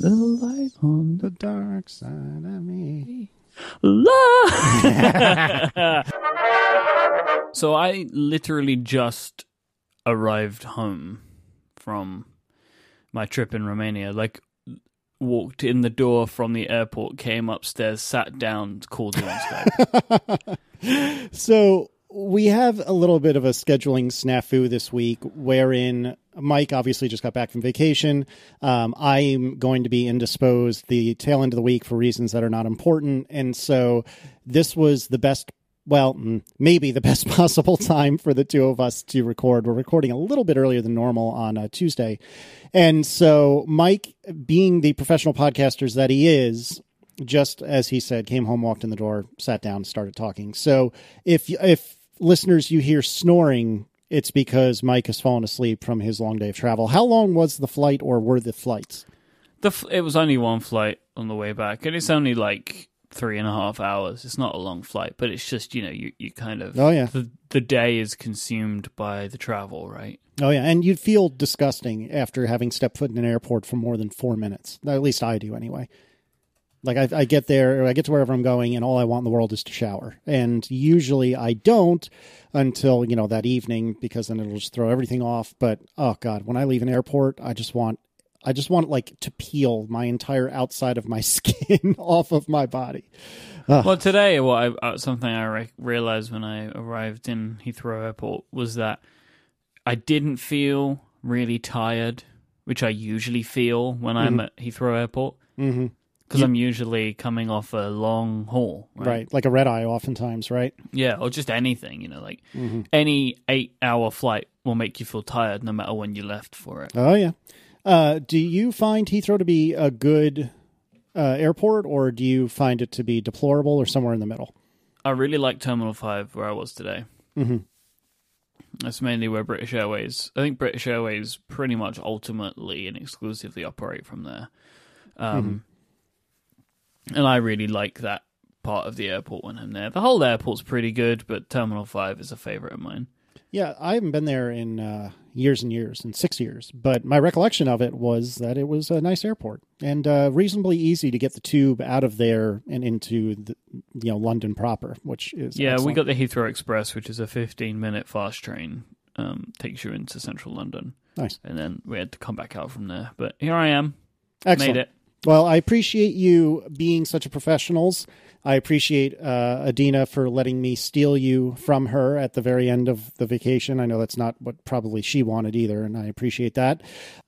The light on The dark side of me. love. so I literally just arrived home from my trip in Romania. Like, walked in the door from the airport, came upstairs, sat down, called you on Skype. So we have a little bit of a scheduling snafu this week wherein Myke obviously just got back from vacation. Um, I'm going to be indisposed the tail end of the week for reasons that are not important. And so this was the best, well, mm, maybe the best possible time for the two of us to record. We're recording a little bit earlier than normal on uh, Tuesday. And so Myke, being the professional podcasters that he is, just as he said, came home, walked in the door, sat down, started talking. So if if listeners you hear snoring, it's because Myke has fallen asleep from his long day of travel. How long was the flight, or were the flights? The f- it was only one flight on the way back, and it's only like three and a half hours. It's not a long flight, but it's just you know you, you kind of Oh yeah, the the day is consumed by the travel, right? oh yeah, and you'd feel disgusting after having stepped foot in an airport for more than four minutes. At least I do, anyway. Like I, I get there, I get to wherever I'm going, and all I want in the world is to shower. And usually I don't until you know that evening because then it'll just throw everything off. But oh god, when I leave an airport, I just want, I just want like to peel my entire outside of my skin off of my body. Well, today, what I, uh, something I re- realized when I arrived in Heathrow Airport was that I didn't feel really tired, which I usually feel when I'm at Heathrow Airport, Mm-hmm. Because I'm usually coming off a long haul, right? Right, like a red eye, oftentimes, right? Yeah, or just anything, you know, like Mm-hmm. any eight-hour flight will make you feel tired, no matter when you left for it. Oh yeah. Uh, do you find Heathrow to be a good uh, airport, or do you find it to be deplorable, or somewhere in the middle? I really like Terminal Five, where I was today. Mm-hmm. That's mainly where British Airways. I think British Airways pretty much ultimately and exclusively operate from there. Um, And I really like that part of the airport when I'm there. The whole airport's pretty good, but Terminal 5 is a favorite of mine. Yeah, I haven't been there in uh, years and years, in six years. But my recollection of it was that it was a nice airport and uh, reasonably easy to get the tube out of there and into the, you know London proper, which is Yeah, we got the Heathrow Express, which is a 15 minute fast train, um, takes you into central London. nice, And then we had to come back out from there. But here I am, excellent. made it. Well, I appreciate you being such a professionals. I appreciate uh, Adina for letting me steal you from her at the very end of the vacation. I know that's not what probably she wanted either, and I appreciate that.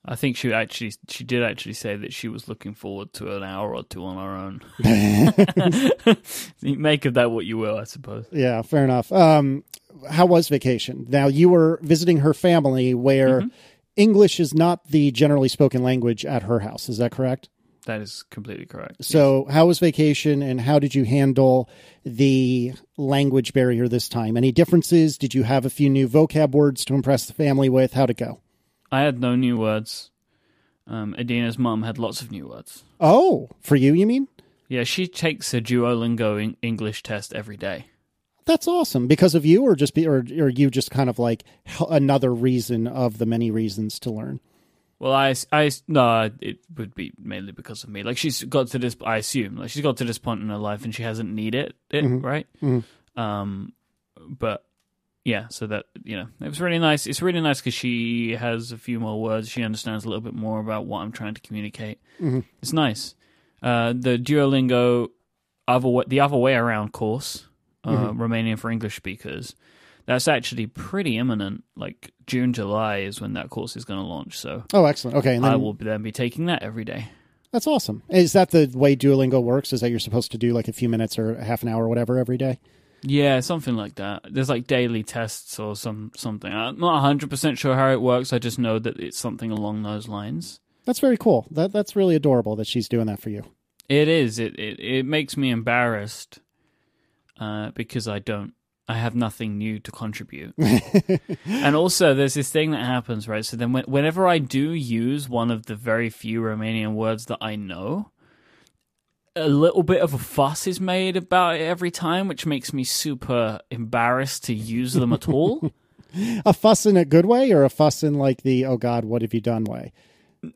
I think she actually she did actually say that she was looking forward to an hour or two on her own. Make of that what you will, I suppose. Yeah, fair enough. Um, how was vacation? Now you were visiting her family, where English is not the generally spoken language at her house. Is that correct? That is completely correct. So, how was vacation, and how did you handle the language barrier this time? Any differences? Did you have a few new vocab words to impress the family with? How'd it go? I had no new words. Um, Adina's mum had lots of new words. Oh, for you, you mean? Yeah, she takes a Duolingo en- English test every day. That's awesome. Because of you, or just be, or, or you just kind of like another reason of the many reasons to learn. Well, I, I, no, it would be mainly because of me. Like she's got to this, I assume, like she's got to this point in her life and she hasn't needed it, right? Mhm. Um, but yeah, so that you know, it was really nice. It's really nice because she has a few more words. She understands a little bit more about what I'm trying to communicate. Mhm. It's nice. Uh, the Duolingo, other the other way around course, uh, Romanian for English speakers. That's actually pretty imminent. Like June, July is when that course is going to launch. So Oh, excellent. Okay, and then I will then be taking that every day. That's awesome. Is that the way Duolingo works? Is that you're supposed to do like a few minutes or half an hour or whatever every day? Yeah, something like that. There's like daily tests or some something. I'm not 100% sure how it works. I just know that it's something along those lines. That's very cool. That that's really adorable that she's doing that for you. It is. It it, it makes me embarrassed uh, because I don't. I have nothing new to contribute. and also, there's this thing that happens, right? So then, when, whenever I do use one of the very few Romanian words that I know, a little bit of a fuss is made about it every time, which makes me super embarrassed to use them at all. A fuss in a good way or a fuss in like the oh god, what have you done way?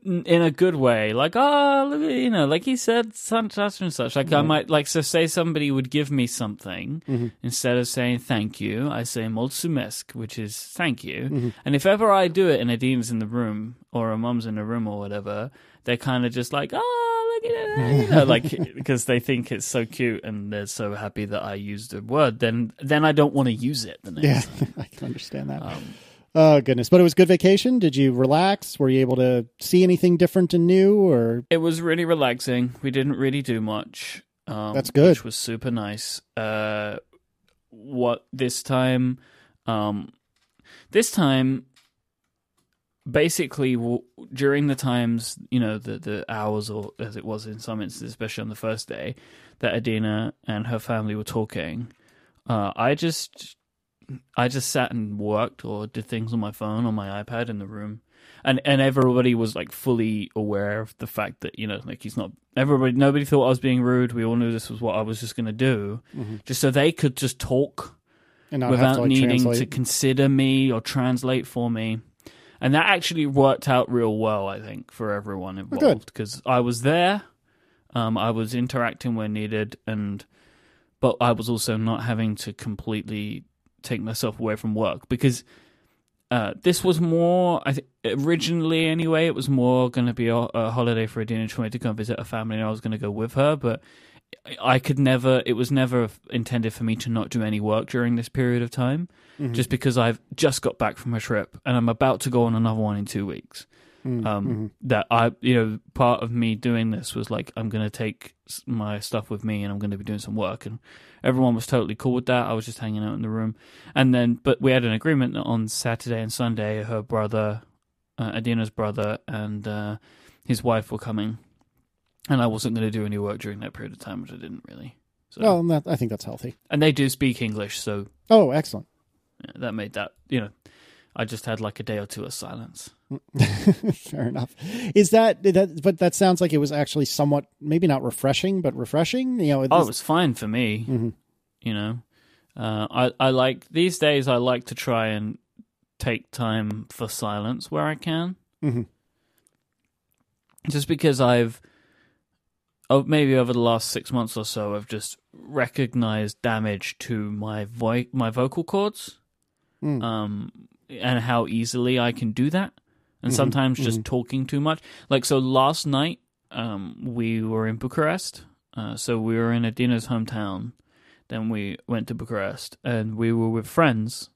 In a good way, like oh, look, at- you know, like he said such, and such. Like I might like so say somebody would give me something Mm-hmm. instead of saying thank you, I say mulțumesc, which is thank you. Mm-hmm. And if ever I do it and Adina's in the room or a mum's in the room or whatever, they're kind of just like oh, look at you know, like because they think it's so cute and they're so happy that I used a word. Then then I don't want to use it the next Yeah, time. I can understand that. Um, oh goodness, but it was good vacation. Did you relax? Were you able to see anything different and new? Or It was really relaxing. We didn't really do much. Um, That's good. Which was super nice. Uh, what this time? Um, this time, basically, w- during the times, you know, the the hours, or as it was in some instances, especially on the first day, that Adina and her family were talking, uh, I just, I just sat and worked or did things on my phone on my iPad in the room and and everybody was like fully aware of the fact that you know like he's not everybody nobody thought I was being rude. We all knew this was what I was just going to do, just so they could just talk and without to like, needing translate? to consider me or translate for me. And that actually worked out real well, I think, for everyone involved because I was there, um, I was interacting where needed, and but I was also not having to completely take myself away from work because uh, this was more. I think originally, anyway, it was more going to be a, a holiday for Adina. Wanted to go and visit her family, and I was going to go with her. But I could never. It was never intended for me to not do any work during this period of time, just because I've just got back from a trip and I'm about to go on another one in two weeks. Um, That I, you know, part of me doing this was like I'm going to take my stuff with me and I'm going to be doing some work, and everyone was totally cool with that. I was just hanging out in the room, and then but we had an agreement that on Saturday and Sunday, her brother, uh, Adina's brother, and uh, his wife were coming, and I wasn't going to do any work during that period of time, which I didn't really. So, and that, I think that's healthy. and they do speak English, so Oh, excellent. yeah, that made that you know, I just had like a day or two of silence. Fair enough. Is that that? But that sounds like it was actually somewhat, maybe not refreshing, but refreshing. You know, Oh, it was fine for me. Mhm. You know, uh, I I like these days. I like to try and take time for silence where I can. Mhm. Just because I've, oh, maybe over the last six months or so, I've just recognized damage to my voice, my vocal cords, Mm. um, and how easily I can do that. And Mhm, sometimes just talking too much. Like so, last night, um, we were in Bucharest. Uh, so we were in Adina's hometown. Then we went to Bucharest, and we were with friends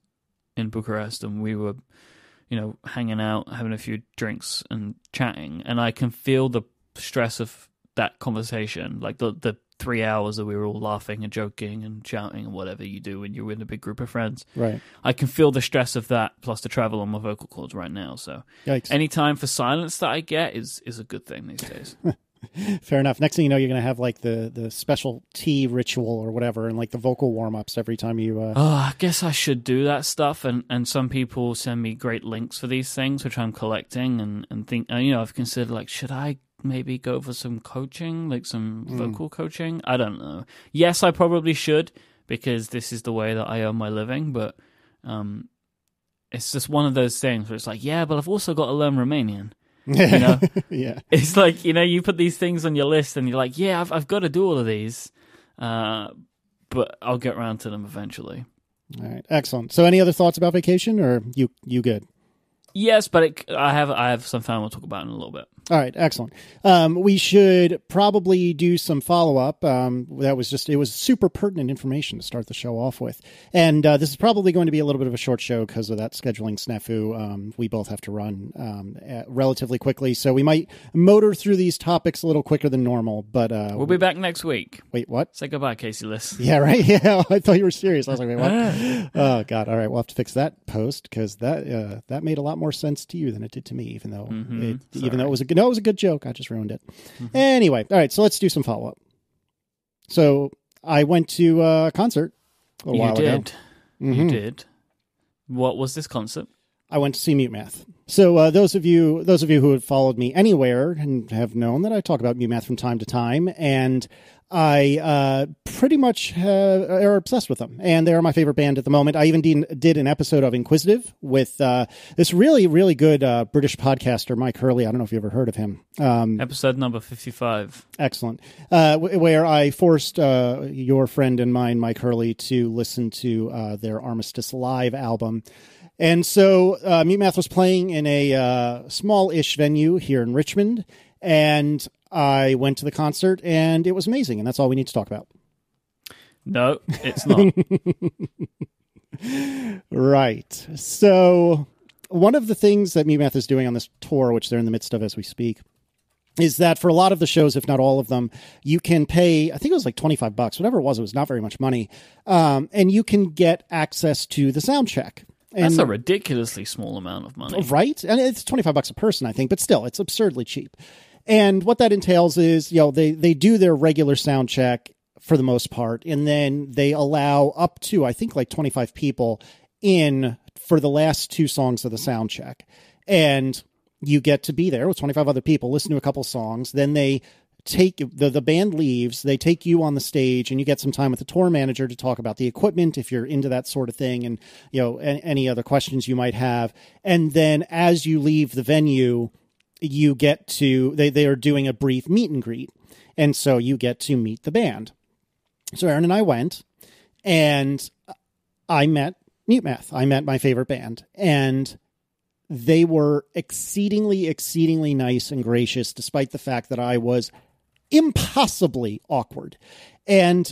in Bucharest, and we were, you know, hanging out, having a few drinks, and chatting. And I can feel the stress of that conversation, like the the three hours that we were all laughing and joking and shouting and whatever you do when you're in a big group of friends. right. I can feel the stress of that plus the travel on my vocal cords right now. So Yikes. any time for silence that I get is is a good thing these days. Fair enough. Next thing you know, you're going to have like the the special tea ritual or whatever, and like the vocal warm ups every time you. Uh, oh, I guess I should do that stuff. And, and some people send me great links for these things, which I'm collecting and and think. And, you know, I've considered like, should I maybe go for some coaching, like some vocal coaching? I don't know. Yes, I probably should because this is the way that I earn my living. But um, it's just one of those things where it's like, yeah, but I've also got to learn Romanian. You know. yeah. it's like you know you put these things on your list and you're like yeah i've, I've got to do all of these uh, but i'll get around to them eventually All right. Excellent. So, any other thoughts about vacation, or you you good? Yes but it, i have i have some time we'll talk about in a little bit All right, excellent. Um, we should probably do some follow up. Um, that was just it was super pertinent information to start the show off with, and uh, this is probably going to be a little bit of a short show because of that scheduling snafu. Um, we both have to run um, relatively quickly, so we might motor through these topics a little quicker than normal. But uh, we'll be back next week wait, what? say goodbye casey liss Yeah, right. Yeah, I thought you were serious. I was like, wait, what? oh God! All right, we'll have to fix that post because that uh, that made a lot more sense to you than it did to me. Even though it, even though it was a no, it was a good joke. I just ruined it. Anyway, all right. So let's do some follow up. So I went to a concert a you while did ago. you Mhm. did what was this concert I went to see Mute Math. So uh, those of you those of you who have followed me anywhere and have known that I talk about Mute Math from time to time, and I uh, pretty much uh, are obsessed with them, and they are my favorite band at the moment. I even did, did an episode of Inquisitive with uh, this really, really good uh, British podcaster, Myke Hurley. I don't know if you ever heard of him. Um, Episode number 55. excellent. Uh, w- where I forced uh, your friend and mine, Myke Hurley, to listen to uh, their Armistice Live album. And so uh, Mute Math was playing in a uh, small-ish venue here in Richmond, and I went to the concert, and it was amazing. And that's all we need to talk about. No, it's not. Right. So, one of the things that Mute Math is doing on this tour, which they're in the midst of as we speak, is that for a lot of the shows, if not all of them, you can pay, I think it was like 25 bucks, whatever it was, it was not very much money. Um, and you can get access to the sound check. And, That's a ridiculously small amount of money. right? And it's 25 bucks a person, I think, but still, it's absurdly cheap. And what that entails is, you know, they, they do their regular sound check for the most part, and then they allow up to, I think, like 25 people in for the last two songs of the sound check. And you get to be there with 25 other people, listen to a couple songs, then they take the the band leaves they take you on the stage and you get some time with the tour manager to talk about the equipment if you're into that sort of thing and you know a- any other questions you might have. And then as you leave the venue you get to they they are doing a brief meet and greet. And so you get to meet the band. So erin and i went and i met mute math i met my favorite band. And they were exceedingly exceedingly nice and gracious despite the fact that i was impossibly awkward and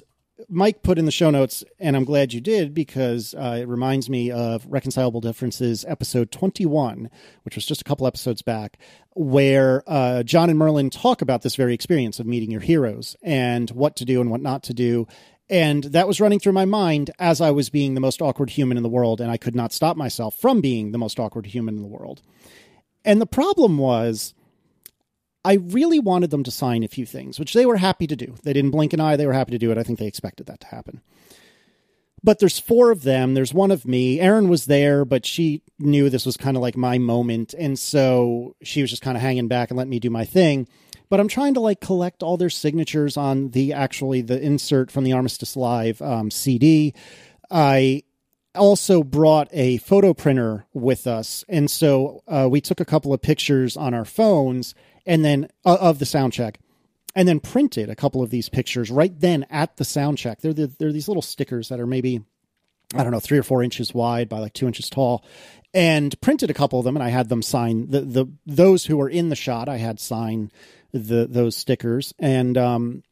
Myke put in the show notes, and I'm glad you did because uh, it reminds me of Reconcilable Differences, episode 21, which was just a couple episodes back, where uh, John and Merlin talk about this very experience of meeting your heroes and what to do and what not to do. And that was running through my mind as I was being the most awkward human in the world, and I could not stop myself from being the most awkward human in the world. And the problem was, I really wanted them to sign a few things, which they were happy to do. They didn't blink an eye. They were happy to do it. I think they expected that to happen. But there's four of them. There's one of me. Erin was there, but she knew this was kind of like my moment. And so she was just kind of hanging back and letting me do my thing. But I'm trying to like collect all their signatures on the actually the insert from the Armistice Live um, CD. I also brought a photo printer with us. And so uh, we took a couple of pictures on our phones and then uh, of the sound check and then printed a couple of these pictures right then at the sound check. They're, the, they're these little stickers that are maybe, I don't know, three or four inches wide by like two inches tall and printed a couple of them. And I had them sign the, the, those who were in the shot, I had sign the, those stickers. And, um,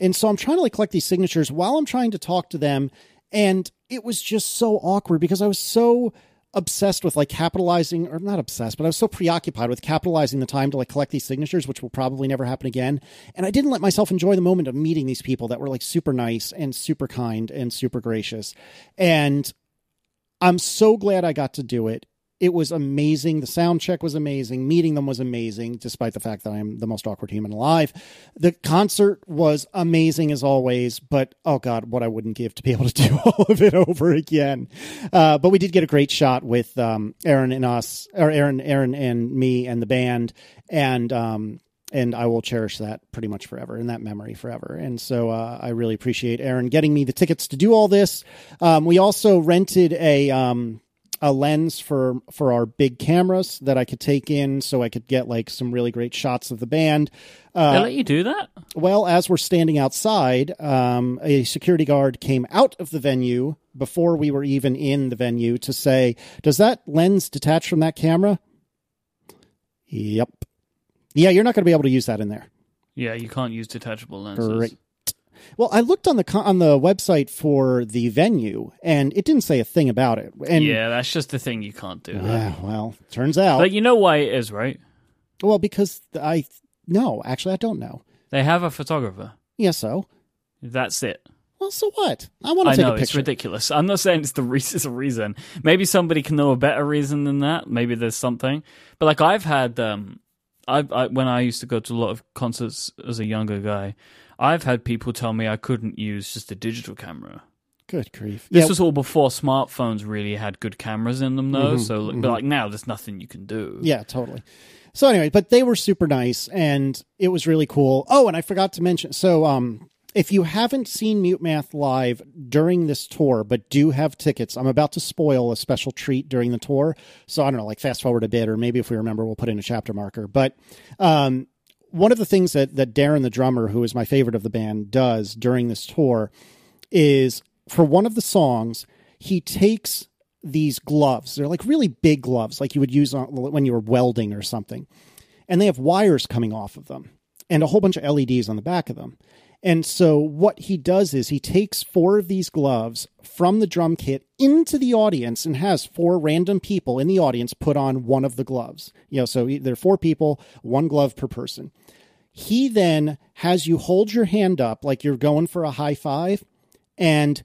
and so I'm trying to like collect these signatures while I'm trying to talk to them. And it was just so awkward because I was so obsessed with like capitalizing or not obsessed but i was so preoccupied with capitalizing the time to like collect these signatures which will probably never happen again. And i didn't let myself enjoy the moment of meeting these people that were like super nice and super kind and super gracious. And i'm so glad i got to do it it was amazing the sound check was amazing meeting them was amazing despite the fact that i'm the most awkward human alive the concert was amazing as always but oh god what i wouldn't give to be able to do all of it over again uh, but we did get a great shot with um, erin and us or erin erin and me and the band and um, and I will cherish that pretty much forever and that memory forever. And so uh, I really appreciate Erin getting me the tickets to do all this. Um, we also rented a um, a lens for for our big cameras that I could take in, so I could get like some really great shots of the band. they Uh, let you do that? well, as we're standing outside, um, a security guard came out of the venue before we were even in the venue to say, "Does that lens detach from that camera?" Yep. Yeah, you're not going to be able to use that in there. Yeah, you can't use detachable lenses. Great. Well, I looked on the co- on the website for the venue, and it didn't say a thing about it. And yeah, that's just the thing you can't do. Ah, well, turns out. But you know why it is, right? well, because I no, actually, I don't know. They have a photographer. Yeah, so That's it. well, so what? I want I to take know a it's ridiculous. I'm not saying it's the re- it's a reason. Maybe somebody can know a better reason than that. Maybe there's something. But like I've had, um, I, I when I used to go to a lot of concerts as a younger guy, I've had people tell me I couldn't use just a digital camera Good grief. This yeah, was all before smartphones really had good cameras in them, though. so, but like now, there's nothing you can do. yeah, totally. So anyway, but they were super nice and it was really cool. Oh, and I forgot to mention. So, um, if you haven't seen Mute Math live during this tour, but do have tickets, I'm about to spoil a special treat during the tour. So I don't know, like fast forward a bit, or maybe if we remember, we'll put in a chapter marker. But um, one of the things that that Darren, the drummer, who is my favorite of the band, does during this tour is for one of the songs, he takes these gloves. They're like really big gloves, like you would use on, when you were welding or something, and they have wires coming off of them and a whole bunch of LEDs on the back of them. And so what he does is he takes four of these gloves from the drum kit into the audience and has four random people in the audience put on one of the gloves. You know, so there are four people, one glove per person. He then has you hold your hand up like you're going for a high five and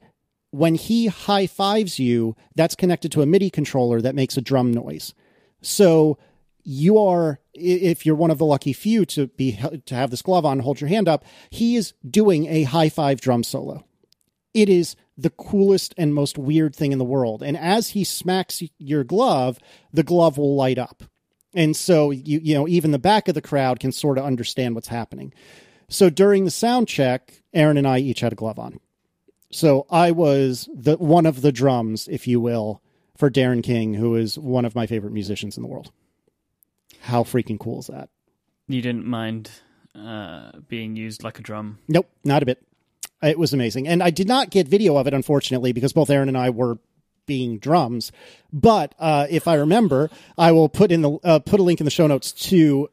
when he high fives you, that's connected to a MIDI controller that makes a drum noise. So you are if you're one of the lucky few to be to have this glove on hold your hand up he is doing a high five drum solo. It is the coolest and most weird thing in the world. And as he smacks your glove the glove will light up. And so you you know even the back of the crowd can sort of understand what's happening. So during the sound check erin and i each had a glove on. So i was the one of the drums if you will for darren king who is one of my favorite musicians in the world how freaking cool is that? You didn't mind uh, being used like a drum. Nope, not a bit. It was amazing. And I did not get video of it, unfortunately, because both Erin and I were being drums. But uh, if I remember, I will put in the uh, put a link in the show notes to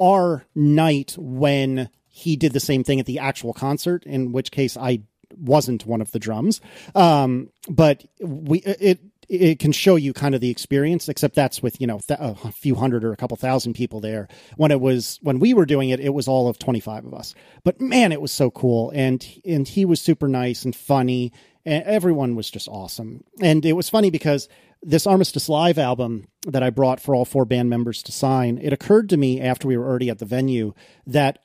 our night when he did the same thing at the actual concert. In which case, I wasn't one of the drums. Um, but we it it can show you kind of the experience except that's with you know th- a few hundred or a couple thousand people there. When it was when we were doing it it was all of 25 of us. But man it was so cool. And and he was super nice and funny. And everyone was just awesome. And it was funny because this armistice live album that i brought for all four band members to sign it occurred to me after we were already at the venue that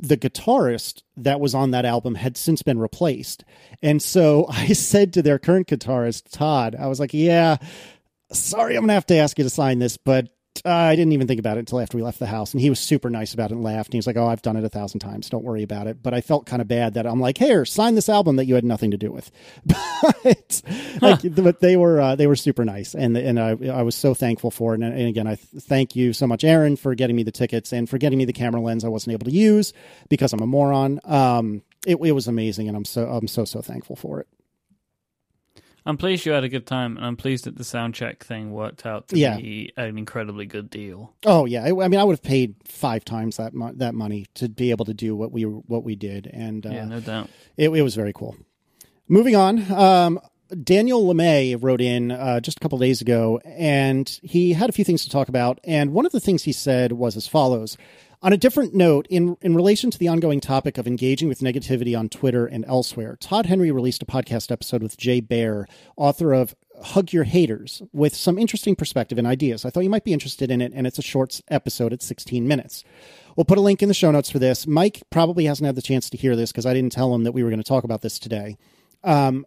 the guitarist that was on that album had since been replaced. And so I said to their current guitarist, Todd, I was like, yeah, sorry, I'm going to have to ask you to sign this, but uh, I didn't even think about it until after we left the house. And he was super nice about it and laughed. And he was like, oh, I've done it a thousand times. Don't worry about it. But I felt kind of bad that I'm like, here, sign this album that you had nothing to do with. but, like, but they were, uh, they were super nice. And, and I, I was so thankful for it. And, and again, I th- thank you so much, Erin, for getting me the tickets and for getting me the camera lens I wasn't able to use because I'm a moron. Um, it, it was amazing. And I'm so, I'm so, so thankful for it. I'm pleased you had a good time, and I'm pleased that the sound check thing worked out to Yeah. be an incredibly good deal. Oh yeah, I, I mean, I would have paid five times that mo- that money to be able to do what we what we did, and uh, Yeah, no doubt. it, it was very cool. Moving on, um, Daniel LeMay wrote in uh, just a couple days ago, and he had a few things to talk about. And one of the things he said was as follows. On a different note, in, in relation to the ongoing topic of engaging with negativity on Twitter and elsewhere, Todd Henry released a podcast episode with Jay Baer, author of Hug Your Haters, with some interesting perspective and ideas. I thought you might be interested in it, and it's a short episode at 16 minutes. We'll put a link in the show notes for this. Myke probably hasn't had the chance to hear this because I didn't tell him that we were going to talk about this today. Um,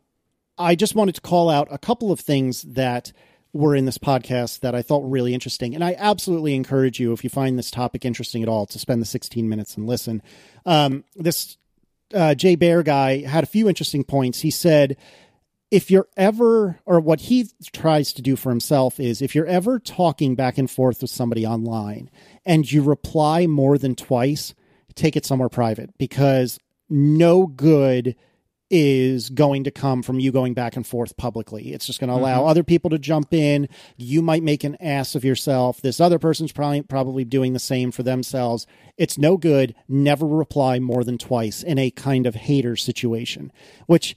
I just wanted to call out a couple of things that were in this podcast that I thought were really interesting. And I absolutely encourage you, if you find this topic interesting at all, to spend the 16 minutes and listen. Um, this uh, Jay Baer guy had a few interesting points. He said, if you're ever, or what he tries to do for himself is, if you're ever talking back and forth with somebody online and you reply more than twice, take it somewhere private because no good is going to come from you going back and forth publicly. It's just going to allow mm-hmm. other people to jump in. You might make an ass of yourself. This other person's probably probably doing the same for themselves. It's no good. Never reply more than twice in a kind of hater situation, which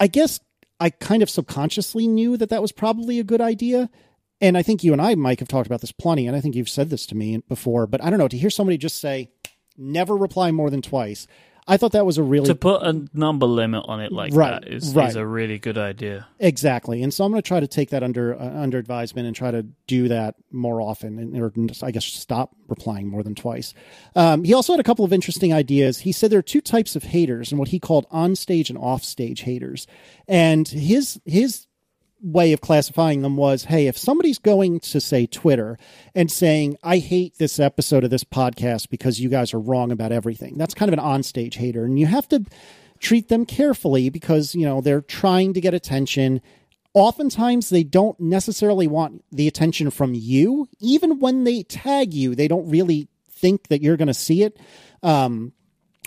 I guess I kind of subconsciously knew that that was probably a good idea. And I think you and I, Myke, have talked about this plenty. And I think you've said this to me before, but I don't know, to hear somebody just say, never reply more than twice. I thought that was a really to put a number limit on it like Right, that is, right. is a really good idea. Exactly, and so I'm going to try to take that under uh, under advisement and try to do that more often, and or I guess stop replying more than twice. Um, he also had a couple of interesting ideas. He said there are two types of haters, and what he called on-stage and off-stage haters, and his his way of classifying them was hey if somebody's going to say twitter and saying i hate this episode of this podcast because you guys are wrong about everything that's kind of an onstage hater. And you have to treat them carefully because you know they're trying to get attention. Oftentimes they don't necessarily want the attention from you. Even when they tag you they don't really think that you're going to see it. Um,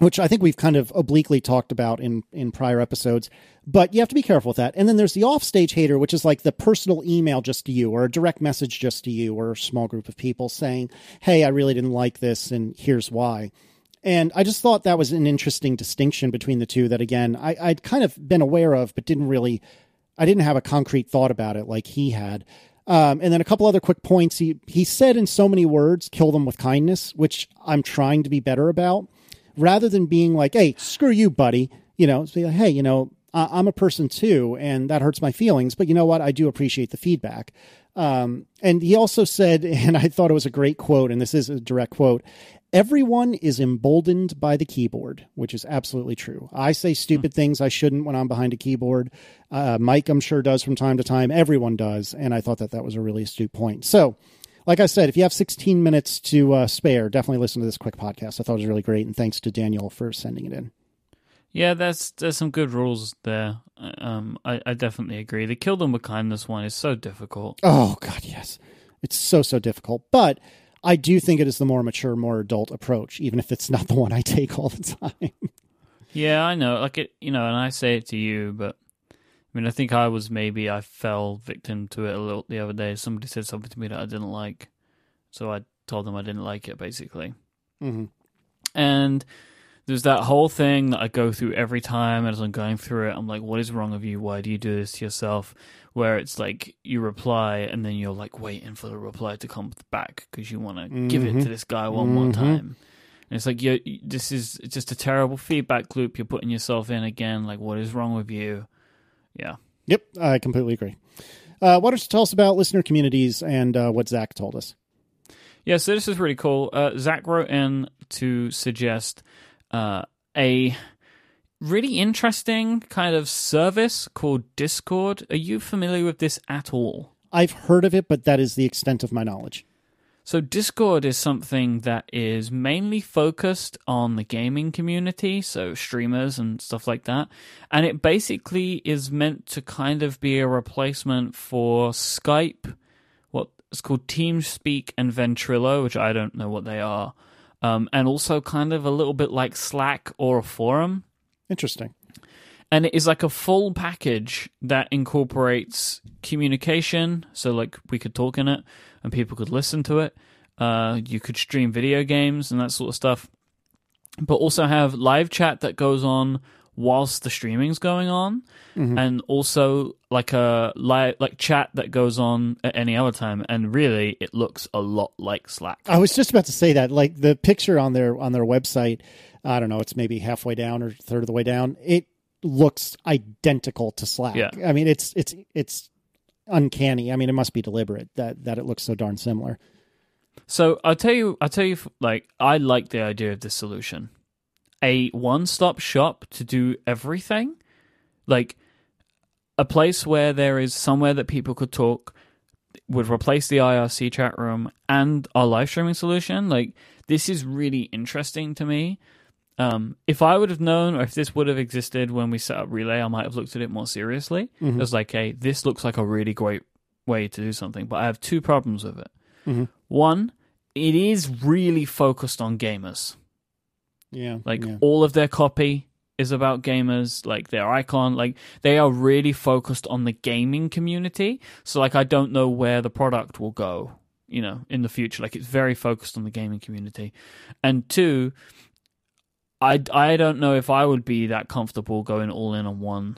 which I think we've kind of obliquely talked about in in prior episodes. But you have to be careful with that. And then there's the offstage hater, which is like the personal email just to you, or a direct message just to you, or a small group of people saying, "Hey, I really didn't like this, and here's why." And I just thought that was an interesting distinction between the two. That again, I, I'd kind of been aware of, but didn't really, I didn't have a concrete thought about it like he had. Um, and then a couple other quick points. He he said in so many words, "Kill them with kindness," which I'm trying to be better about rather than being like, "Hey, screw you, buddy," you know, say, "Hey, you know, I- I'm a person too, and that hurts my feelings, but you know what? I do appreciate the feedback." Um, and he also said, and I thought it was a great quote, and this is a direct quote: "Everyone is emboldened by the keyboard," which is absolutely true. I say stupid things I shouldn't when I'm behind a keyboard. Uh, Myke, I'm sure, does from time to time. Everyone does, and I thought that that was a really astute point. So like I said, if you have 16 minutes to uh, spare, definitely listen to this quick podcast. I thought it was really great, and thanks to Daniel for sending it in. Yeah, that's there's some good rules there. Um, I, I definitely agree. The kill them with kindness one is so difficult. Oh God, yes, it's so so difficult, but I do think it is the more mature, more adult approach, even if it's not the one I take all the time. Yeah, I know. Like it, you know, and I say it to you, but I mean, I think I was maybe I fell victim to it a little the other day. Somebody said something to me that I didn't like, so I told them I didn't like it, basically. mm-hmm. And there's that whole thing that I go through every time as I'm going through it. I'm like, what is wrong with you? Why do you do this to yourself? Where it's like you reply and then you're like waiting for the reply to come back because you want to give it to this guy one more Mhm. time. And it's like, you this is just a terrible feedback loop you're putting yourself in again. Like, what is wrong with you? Yeah. Yep, I completely agree. Uh, why don't you tell us about listener communities and uh, what Zach told us? Yeah, so this is really cool. Uh, Zach wrote in to suggest uh, a really interesting kind of service called Discord. Are you familiar with this at all? I've heard of it, but that is the extent of my knowledge. So, Discord is something that is mainly focused on the gaming community, so streamers and stuff like that. And it basically is meant to kind of be a replacement for Skype, what is called TeamSpeak and Ventrilo, which I don't know what they are. Um, and also kind of a little bit like Slack or a forum Interesting. and it is like a full package that incorporates communication so like we could talk in it and people could listen to it uh, you could stream video games and that sort of stuff but also have live chat that goes on whilst the streaming's going on and also like a live like chat that goes on at any other time and really it looks a lot like slack I was just about to say that. Like the picture on their on their website, I don't know, it's maybe halfway down or third of the way down. It looks identical to Slack. Yeah. I mean, it's it's it's uncanny. I mean, it must be deliberate that that it looks so darn similar. So I'll tell you, I'll tell you, like I like the idea of this solution, a one-stop shop to do everything, like a place where there is somewhere that people could talk, would replace the IRC chat room and our live streaming solution. Like this is really interesting to me. Um, if I would have known, or if this would have existed when we set up Relay, I might have looked at it more seriously. Mhm. As like, hey, this looks like a really great way to do something, but I have two problems with it. Mhm. One, it is really focused on gamers. Yeah. Like yeah. all of their copy is about gamers, like their icon, like they are really focused on the gaming community. So like I don't know where the product will go, you know, in the future. Like it's very focused on the gaming community. And two, I I don't know if I would be that comfortable going all in on one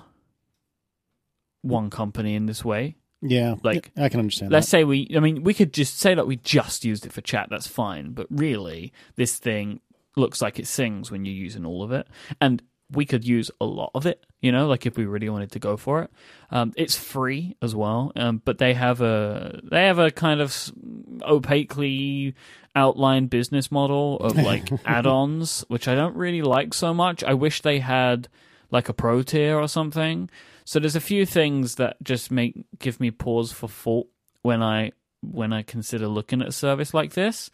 one company in this way. yeah. like, I can understand Let's that. say we, I mean, we could just say that we just used it for chat. That's fine. But really, this thing looks like it sings when you're using all of it, and we could use a lot of it. You know, like if we really wanted to go for it. Um, it's free as well, um, but they have a they have a kind of opaquely outlined business model of like add-ons, which I don't really like so much. I wish they had like a pro tier or something. So there's a few things that just make give me pause for thought when I when I consider looking at a service like this.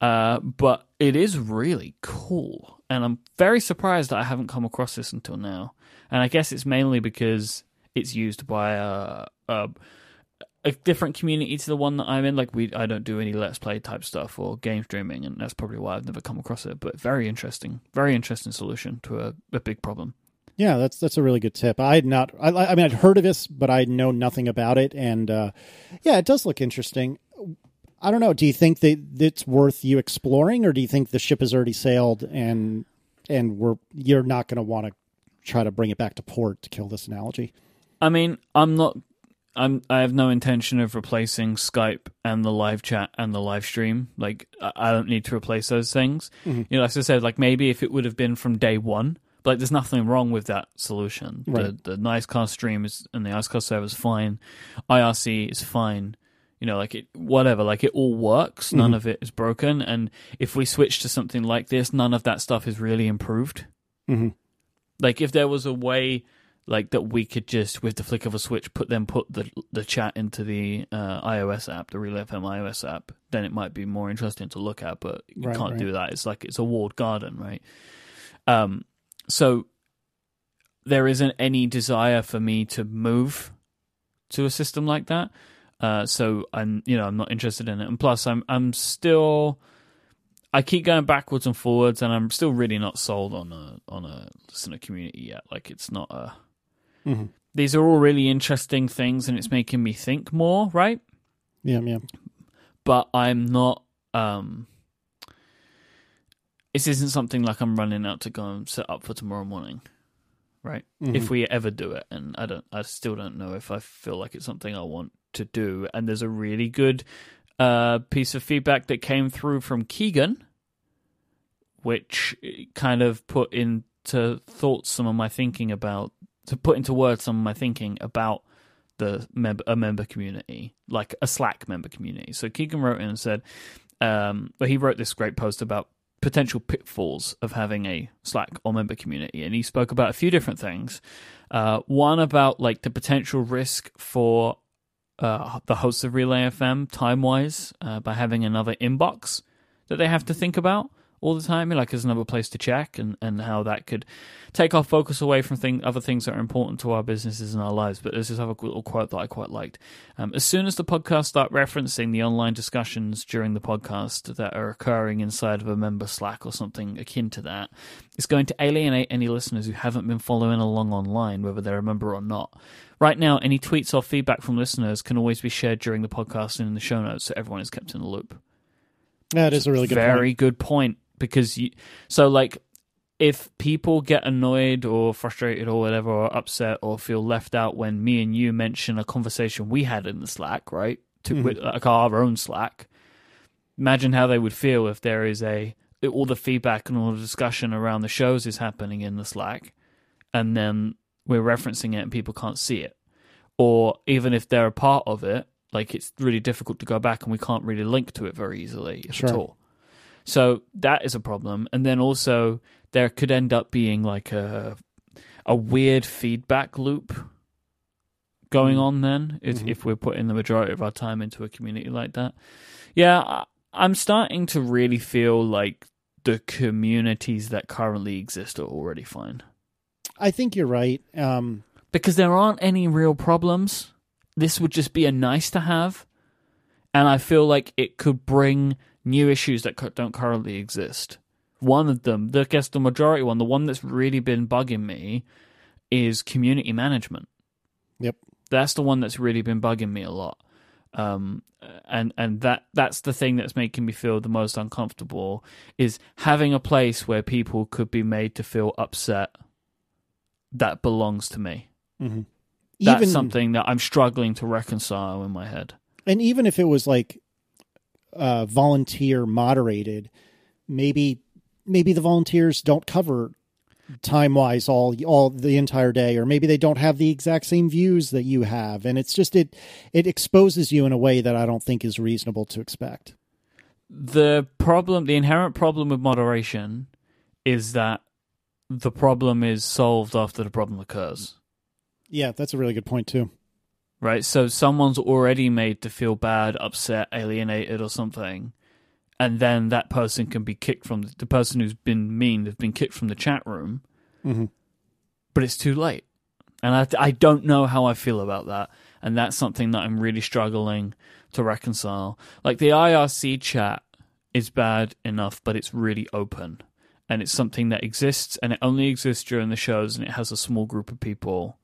Uh, but it is really cool, and I'm very surprised that I haven't come across this until now. And I guess it's mainly because it's used by a, a a different community to the one that I'm in. Like we, I don't do any let's play type stuff or game streaming, and that's probably why I've never come across it. But very interesting, very interesting solution to a, a big problem. Yeah, that's that's a really good tip. I had not. I, I mean, I'd heard of this, but I know nothing about it. And uh, yeah, it does look interesting. I don't know. Do you think that it's worth you exploring, or do you think the ship has already sailed and and we're you're not going to want to try to bring it back to port to kill this analogy? I mean, I'm not. I'm. I have no intention of replacing Skype and the live chat and the live stream. Like, I don't need to replace those things. Mm-hmm. You know, as I said, like maybe if it would have been from day one, but like, there's nothing wrong with that solution. Right. The the Nicecast stream is and the Icecast server is fine. IRC is fine. You know, like it, whatever. Like it all works. None of it is broken. And if we switch to something like this, none of that stuff is really improved. Mhm. Like if there was a way like that we could just with the flick of a switch put then put the the chat into the uh, iOS app, the Relay FM iOS app, then it might be more interesting to look at. But you Right, can't right. do that. It's like it's a walled garden, right? Um, so there isn't any desire for me to move to a system like that. Uh, so I'm, you know, I'm not interested in it. And plus, I'm, I'm still, I keep going backwards and forwards, and I'm still really not sold on a, on a listener community yet. Like, it's not a. Mhm. These are all really interesting things, and it's making me think more, right? Yeah, yeah. But I'm not. um This isn't something like I'm running out to go and set up for tomorrow morning, right? Mhm. if we ever do it and i don't i still don't know if i feel like it's something i want to do. And there's a really good uh piece of feedback that came through from keegan which kind of put into thoughts some of my thinking about to put into words some of my thinking about the member a member community like a slack member community. So keegan wrote in and said um well he wrote this great post about potential pitfalls of having a Slack or member community, and he spoke about a few different things. Uh, one about like the potential risk for uh, the hosts of Relay FM time wise uh, by having another inbox that they have to think about all the time, like as another place to check, and, and how that could take our focus away from thing, other things that are important to our businesses and our lives. But there's this other little quote that I quite liked. Um, as soon as the podcast start referencing the online discussions during the podcast that are occurring inside of a member Slack or something akin to that, it's going to alienate any listeners who haven't been following along online, whether they're a member or not. Right now, any tweets or feedback from listeners can always be shared during the podcast and in the show notes, so everyone is kept in the loop That is a really good very point. good point because you so like if people get annoyed or frustrated or whatever or upset or feel left out when me and you mention a conversation we had in the slack right? To Mhm. with like our own slack. Imagine how they would feel if there is a all the feedback and all the discussion around the shows is happening in the slack and then we're referencing it and people can't see it. Or even if they're a part of it like it's really difficult to go back and we can't really link to it very easily if at all so that is a problem and then also there could end up being like a a weird feedback loop going Mm. on then if Mhm. if we're putting the majority of our time into a community like that yeah I, i'm starting to really feel like the communities that currently exist are already fine I think you're right. Um, because there aren't any real problems. This would just be a nice to have, and I feel like it could bring new issues that don't currently exist. One of them, the I guess the majority one, the one that's really been bugging me, is community management. Yep. that's the one that's really been bugging me a lot. Um, and and that that's the thing that's making me feel the most uncomfortable is having a place where people could be made to feel upset that belongs to me. mhm. That's Even something that I'm struggling to reconcile in my head. and even if it was like uh, volunteer moderated, maybe maybe the volunteers don't cover time wise all all the entire day or maybe they don't have the exact same views that you have and it's just it it exposes you in a way that I don't think is reasonable to expect. The problem, the inherent problem with moderation is that the problem is solved after the problem occurs. Yeah, that's a really good point too. Right? So someone's already made to feel bad, upset, alienated or something. And then that person can be kicked from the, the person who's been mean has been kicked from the chat room. Mm-hmm. But it's too late. And I, I don't know how I feel about that. And that's something that I'm really struggling to reconcile. Like the IRC chat is bad enough, but it's really open. And it's something that exists and it only exists during the shows and it has a small group of people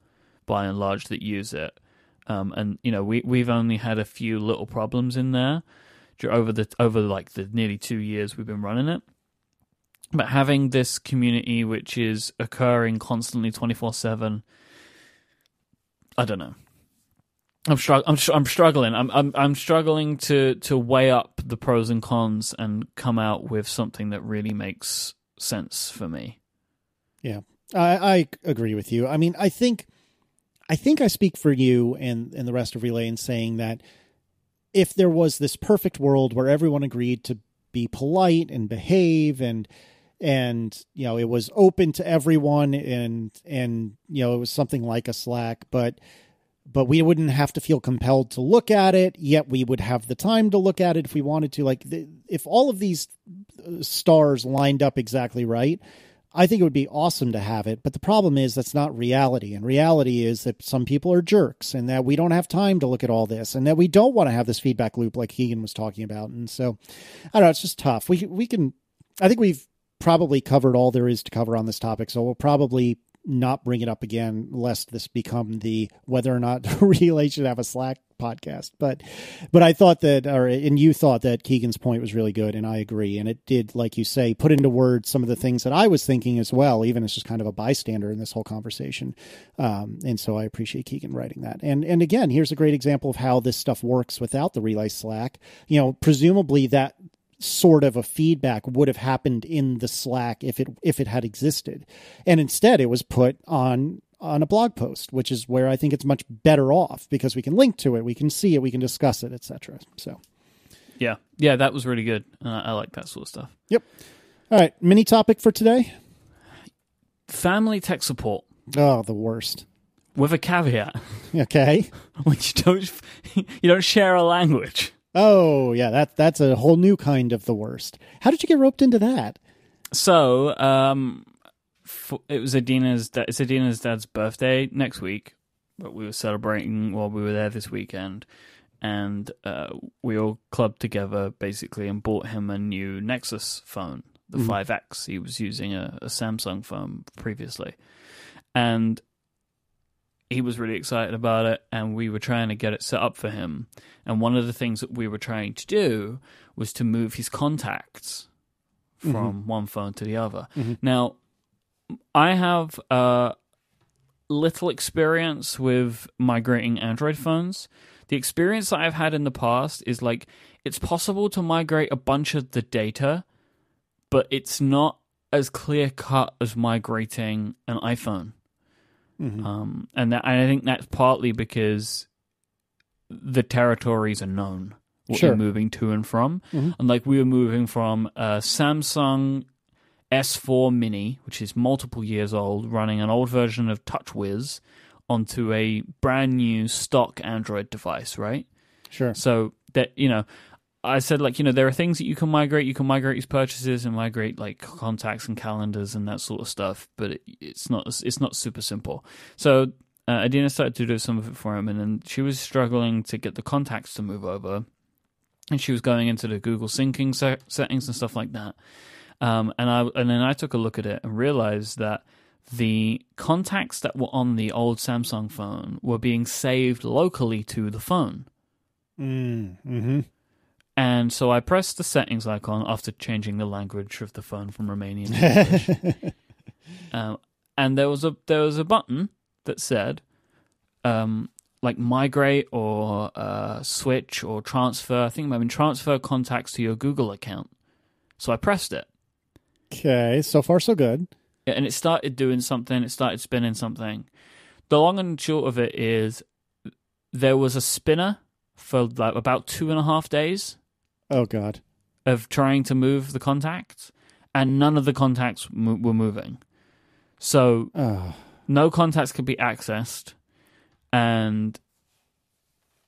by and large that use it. Um, and you know, we we've only had a few little problems in there over the over like the nearly two years we've been running it. But having this community which is occurring constantly twenty four seven, I don't know. I'm, strugg- I'm, I'm struggling. I'm, I'm I'm struggling to to weigh up the pros and cons and come out with something that really makes sense for me. Yeah, I, I agree with you. I mean, I think I think I speak for you and and the rest of Relay in saying that if there was this perfect world where everyone agreed to be polite and behave and and you know it was open to everyone and and you know it was something like a slack but but we wouldn't have to feel compelled to look at it yet we would have the time to look at it if we wanted to. Like the, if all of these uh, stars lined up exactly right I think it would be awesome to have it, but the problem is that's not reality. And reality is that some people are jerks and that we don't have time to look at all this and that we don't want to have this feedback loop like Keegan was talking about. And so I don't know, it's just tough. We we can I think we've probably covered all there is to cover on this topic. So we'll probably not bring it up again, lest this become the whether or not Relay should have a Slack podcast. But but I thought that, or and you thought that Keegan's point was really good, and I agree. And it did, like you say, put into words some of the things that I was thinking as well, even as just kind of a bystander in this whole conversation. Um, and so I appreciate Keegan writing that. And and again, here's a great example of how this stuff works without the Relay Slack. You know, presumably that sort of a feedback would have happened in the Slack if it if it had existed, and instead it was put on on a blog post, which is where I think it's much better off because we can link to it, we can see it, we can discuss it, etc. So, yeah, yeah, that was really good. Uh, I like that sort of stuff. Yep. All right, mini topic for today: family tech support. Oh, the worst. With a caveat. Okay. Which don't you don't share a language. Oh yeah, that that's a whole new kind of the worst. How did you get roped into that? So, um, for, it was Adina's. It's Adina's dad's birthday next week, but we were celebrating while we were there this weekend, and uh, we all clubbed together basically and bought him a new Nexus phone, the mm. 5X. He was using a, a Samsung phone previously, and he was really excited about it and we were trying to get it set up for him and one of the things that we were trying to do was to move his contacts from mm-hmm. one phone to the other mm-hmm. now i have uh, little experience with migrating android phones the experience that i've had in the past is like it's possible to migrate a bunch of the data but it's not as clear cut as migrating an iphone Mm-hmm. Um, and that, and I think that's partly because the territories are known what sure. you're moving to and from. Mm-hmm. And like we were moving from a Samsung S4 Mini, which is multiple years old, running an old version of TouchWiz onto a brand new stock Android device, right? Sure. So that you know, I said like you know there are things that you can migrate. You can migrate these purchases and migrate like contacts and calendars and that sort of stuff. But it, it's not it's not super simple. So uh, Adina started to do some of it for him, and then she was struggling to get the contacts to move over, and she was going into the Google syncing se- settings and stuff like that. Um, and I and then I took a look at it and realized that the contacts that were on the old Samsung phone were being saved locally to the phone. Mm, mm-hmm. And so I pressed the settings icon after changing the language of the phone from Romanian to English. um, and there was a there was a button that said um, like migrate or uh, switch or transfer. I think I mean transfer contacts to your Google account. So I pressed it, Okay, so far so good. and it started doing something. It started spinning something. The long and short of it is, there was a spinner for like about two and a half days Oh god. of trying to move the contacts, and none of the contacts mo- were moving. So Oh, no contacts could be accessed, and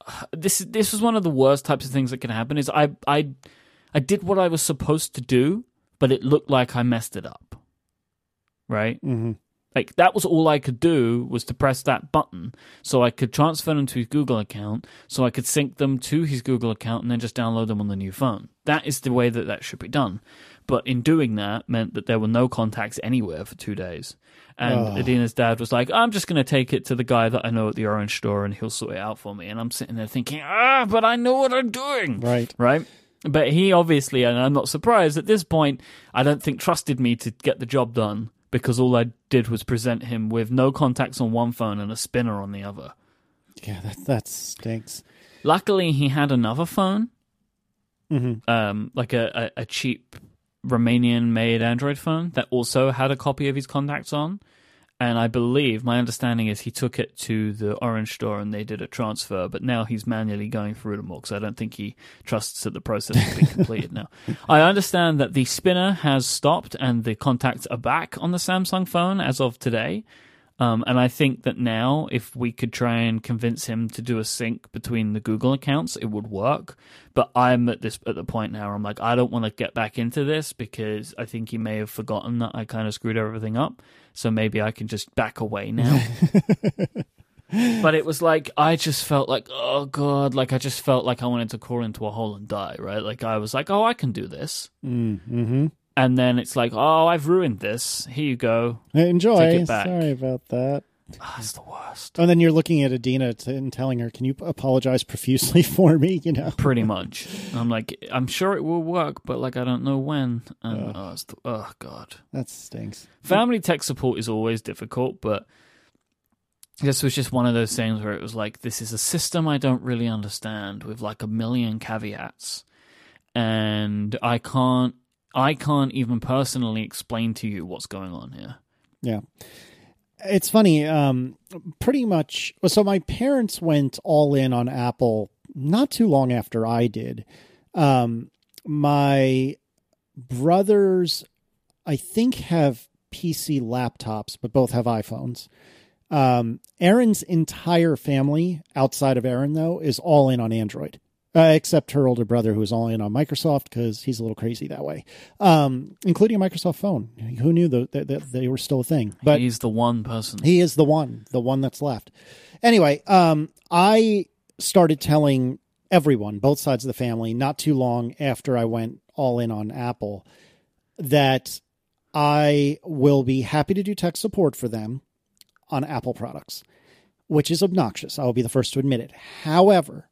this is this was one of the worst types of things that can happen. Is I I I did what I was supposed to do, but it looked like I messed it up. Right, hmm like that was all I could do was to press that button, so I could transfer them to his Google account, so I could sync them to his Google account, and then just download them on the new phone. That is the way that that should be done. But in doing that, meant that there were no contacts anywhere for two days. And Oh. Adina's dad was like, I'm just going to take it to the guy that I know at the orange store and he'll sort it out for me. And I'm sitting there thinking, ah, but I know what I'm doing. right. Right? But he obviously, and I'm not surprised at this point, I don't think trusted me to get the job done because all I did was present him with no contacts on one phone and a spinner on the other. Yeah, that that stinks. Luckily, he had another phone, hmm um, like a, a, a cheap Romanian made Android phone that also had a copy of his contacts on. And I believe, my understanding is he took it to the Orange store and they did a transfer, but now he's manually going through them all because I don't think he trusts that the process has been completed now. I understand that the spinner has stopped and the contacts are back on the Samsung phone as of today. Um, and I think that now, if we could try and convince him to do a sync between the Google accounts, it would work. But I'm at this at the point now where I'm like, I don't want to get back into this because I think he may have forgotten that I kind of screwed everything up. So maybe I can just back away now. but it was like I just felt like, oh god, like I just felt like I wanted to crawl into a hole and die. Right? Like I was like, oh, I can do this. Mm-hmm. And then it's like, oh, I've ruined this. Here you go. Enjoy. Take it back. Sorry about that. Ah, it's the worst. And then you're looking at Adina t- and telling her, "Can you apologize profusely for me?" You know. pretty much. I'm like, I'm sure it will work, but like, I don't know when. And oh, the, oh god, That stinks. family tech support is always difficult, but this was just one of those things where it was like, this is a system I don't really understand with like a million caveats, and I can't, I can't even personally explain to you what's going on here. Yeah. It's funny. Um, pretty much. So my parents went all in on Apple not too long after I did. Um, my brothers, I think, have PC laptops, but both have iPhones. Um, Erin's entire family, outside of Aaron, though, is all in on Android, uh, except her older brother, who is all in on Microsoft because he's a little crazy that way, um, including a Microsoft phone. Who knew that, that, that they were still a thing? But He's the one person. he is the one, the one that's left. Anyway, um, I started telling everyone, both sides of the family, not too long after I went all in on Apple, that I will be happy to do tech support for them on Apple products, which is obnoxious. I will be the first to admit it. However,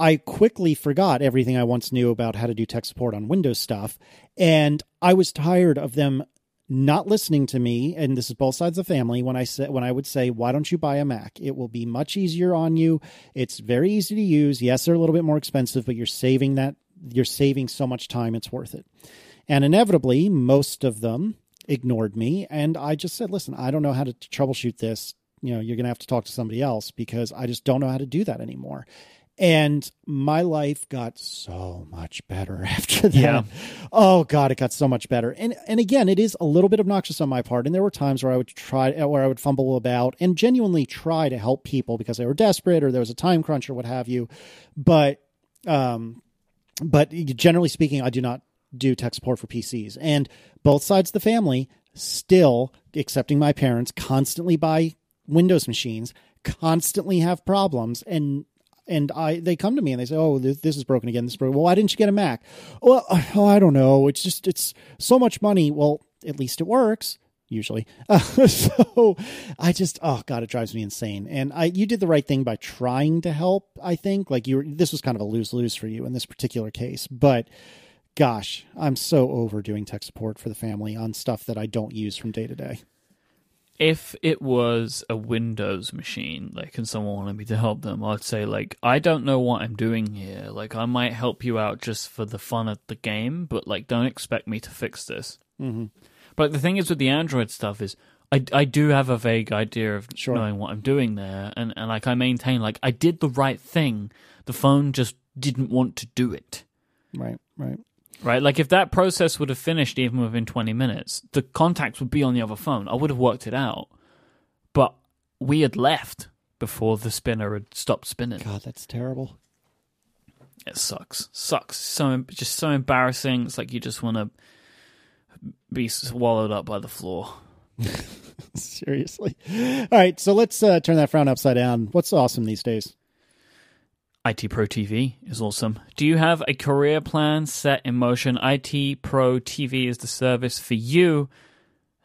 I quickly forgot everything I once knew about how to do tech support on Windows stuff, and I was tired of them not listening to me and this is both sides of the family when i said when i would say why don't you buy a mac? It will be much easier on you. It's very easy to use. Yes they're a little bit more expensive but you're saving that you're saving so much time it's worth it. And inevitably most of them ignored me and i just said listen i don't know how to troubleshoot this. You know you're going to have to talk to somebody else because i just don't know how to do that anymore and my life got so much better after that. Yeah. Oh God, it got so much better. And and again, it is a little bit obnoxious on my part. And there were times where I would try, where I would fumble about and genuinely try to help people because they were desperate or there was a time crunch or what have you. But, um, but generally speaking, I do not do tech support for PCs. And both sides of the family still, excepting my parents, constantly buy Windows machines, constantly have problems, and and I they come to me and they say, "Oh, this, this is broken again. This is broken. Well, why didn't you get a Mac?" Well, oh, I don't know. It's just it's so much money. Well, at least it works usually. Uh, so I just oh god, it drives me insane. And I you did the right thing by trying to help. I think like you were, this was kind of a lose lose for you in this particular case, but. Gosh, I'm so over doing tech support for the family on stuff that I don't use from day to day. If it was a Windows machine, like, and someone wanted me to help them, I'd say, like, I don't know what I'm doing here. Like, I might help you out just for the fun of the game, but, like, don't expect me to fix this. Mm-hmm. But the thing is with the Android stuff is I, I do have a vague idea of Sure. knowing what I'm doing there, and, and like I maintain like I did the right thing. The phone just didn't want to do it. Right, right. Right, like if that process would have finished even within 20 minutes, the contacts would be on the other phone. I would have worked it out. But we had left before the spinner had stopped spinning. God, that's terrible. It sucks. Sucks. So just so embarrassing. It's like you just want to be swallowed up by the floor. Seriously. All right, so let's uh, turn that frown upside down. What's awesome these days? IT Pro TV is awesome. Do you have a career plan set in motion? IT Pro TV is the service for you,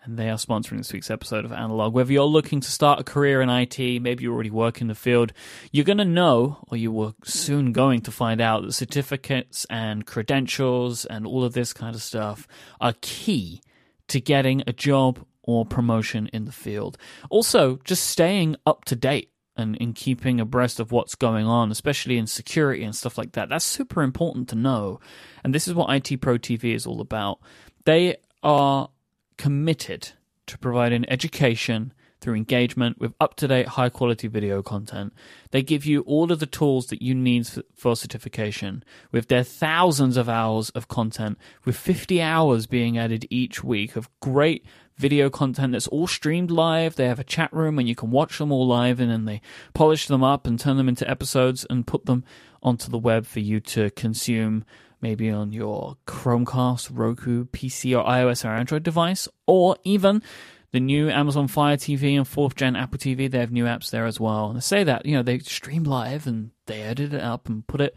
and they are sponsoring this week's episode of Analog. Whether you're looking to start a career in IT, maybe you already work in the field, you're going to know, or you were soon going to find out, that certificates and credentials and all of this kind of stuff are key to getting a job or promotion in the field. Also, just staying up to date and in keeping abreast of what's going on, especially in security and stuff like that. That's super important to know. And this is what IT Pro TV is all about. They are committed to providing education through engagement with up to date, high quality video content. They give you all of the tools that you need for, certification with their thousands of hours of content, with 50 hours being added each week of great video content that's all streamed live. They have a chat room and you can watch them all live and then they polish them up and turn them into episodes and put them onto the web for you to consume maybe on your Chromecast, Roku, PC, or iOS or Android device, or even the new Amazon Fire TV and fourth gen Apple TV. They have new apps there as well. And they say that, you know, they stream live and they edit it up and put it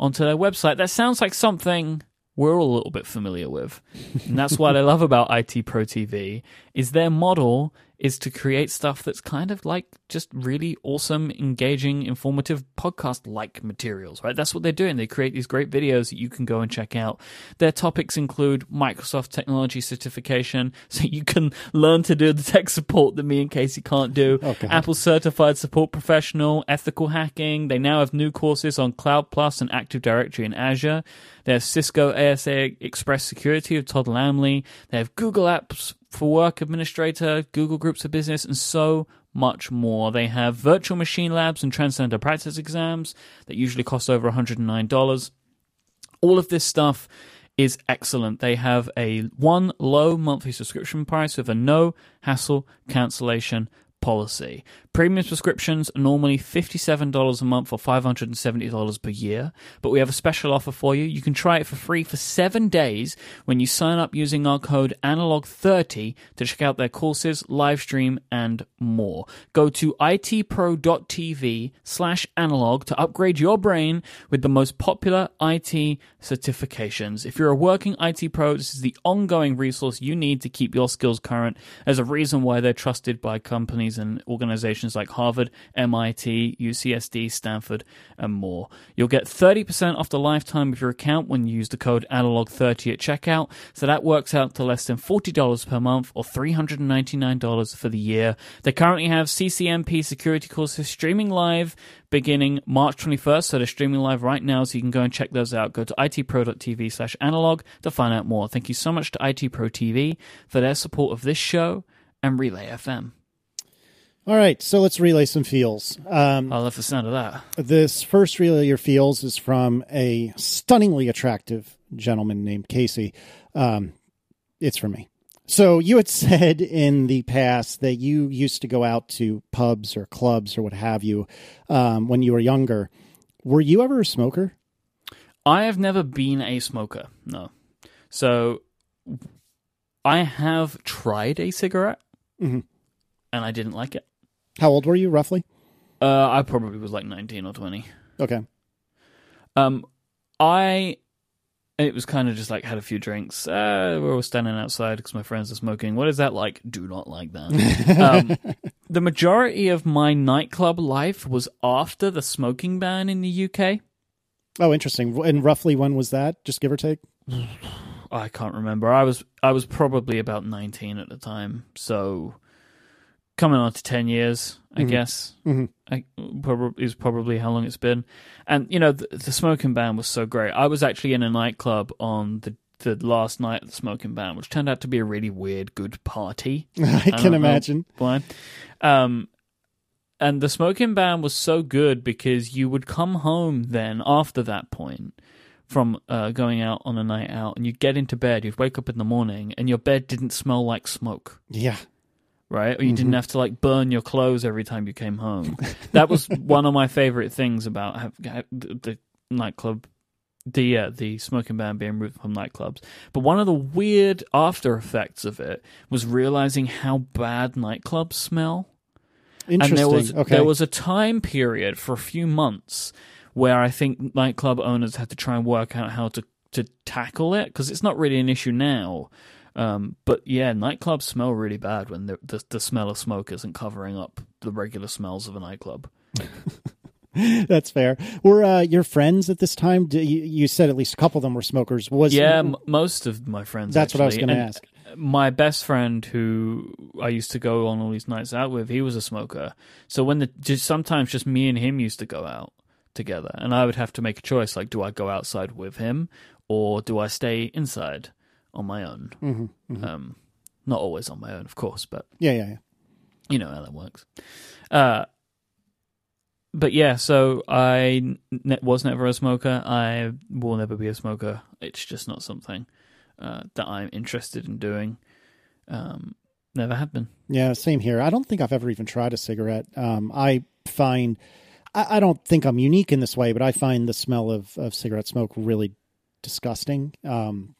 onto their website. That sounds like something we're all a little bit familiar with. And that's what I love about IT Pro TV is their model is to create stuff that's kind of like just really awesome, engaging, informative podcast like materials, right? That's what they're doing. They create these great videos that you can go and check out. Their topics include Microsoft technology certification, so you can learn to do the tech support that me and Casey can't do. Okay. Apple certified support professional, ethical hacking. They now have new courses on Cloud Plus and Active Directory in Azure. They have Cisco ASA Express Security of Todd Lammle. They have Google Apps for Work Administrator, Google Groups for Business, and so much more. They have virtual machine labs and transcender practice exams that usually cost over $109. All of this stuff is excellent. They have a one low monthly subscription price with a no hassle cancellation policy. Premium subscriptions are normally $57 a month or $570 per year, but we have a special offer for you. You can try it for free for seven days when you sign up using our code analog30 to check out their courses, live stream, and more. Go to itpro.tv slash analog to upgrade your brain with the most popular IT certifications. If you're a working IT pro, this is the ongoing resource you need to keep your skills current. as a reason why they're trusted by companies and organizations like Harvard, MIT, UCSD, Stanford, and more. You'll get 30% off the lifetime of your account when you use the code analog30 at checkout. So that works out to less than $40 per month or $399 for the year. They currently have CCNP security courses streaming live beginning March 21st. So they're streaming live right now, so you can go and check those out. Go to itpro.tv slash analog to find out more. Thank you so much to IT Pro TV for their support of this show and Relay FM. All right, so let's relay some feels. Um, I love the sound of that. this first relay your feels is from a stunningly attractive gentleman named Casey. Um, it's for me. So you had said in the past that you used to go out to pubs or clubs or what have you um, when you were younger. Were you ever a smoker? I have never been a smoker. No. So I have tried a cigarette Mhm. and I didn't like it. How old were you roughly? Uh, I probably was like 19 or 20. Okay. Um, I it was kind of just like had a few drinks. Uh, we're all standing outside because my friends are smoking. What is that like? Do not like that. um, the majority of my nightclub life was after the smoking ban in the UK. Oh, interesting. And roughly when was that? Just give or take. I can't remember. I was I was probably about 19 at the time. So coming on to 10 years, I Mhm. guess. Mhm. I, probably is probably how long it's been. And you know, the, the smoking ban was so great. I was actually in a nightclub on the the last night of the Smoking Ban, which turned out to be a really weird, good party. I don't can imagine. Why? Um, and the Smoking Ban was so good because you would come home then after that point from uh, going out on a night out, and you'd get into bed. You'd wake up in the morning, and your bed didn't smell like smoke. Yeah. Right? Or you didn't have to like burn your clothes every time you came home. that was one of my favorite things about the, the nightclub, the uh, the smoking ban being removed from nightclubs. But one of the weird after effects of it was realizing how bad nightclubs smell. Interesting. And there was okay. there was a time period for a few months where I think nightclub owners had to try and work out how to to tackle it because it's not really an issue now. Um, but yeah, nightclubs smell really bad when the, the the smell of smoke isn't covering up the regular smells of a nightclub. That's fair. Were uh, your friends at this time? You, you said at least a couple of them were smokers. Was Yeah, m- most of my friends. That's what I was gonna ask. My best friend, who I used to go on all these nights out with, he was a smoker. So when the just sometimes just me and him used to go out together, and I would have to make a choice: like, do I go outside with him, or do I stay inside on my own? Mhm, Um, not always on my own, of course, but yeah, yeah, yeah. you know how that works. Uh, but yeah, so I ne- was never a smoker. I will never be a smoker. It's just not something uh, that I'm interested in doing. Um, never have been. Yeah, same here. I don't think I've ever even tried a cigarette. Um, I find, I, I don't think I'm unique in this way, but I find the smell of, of cigarette smoke really disgusting. Um,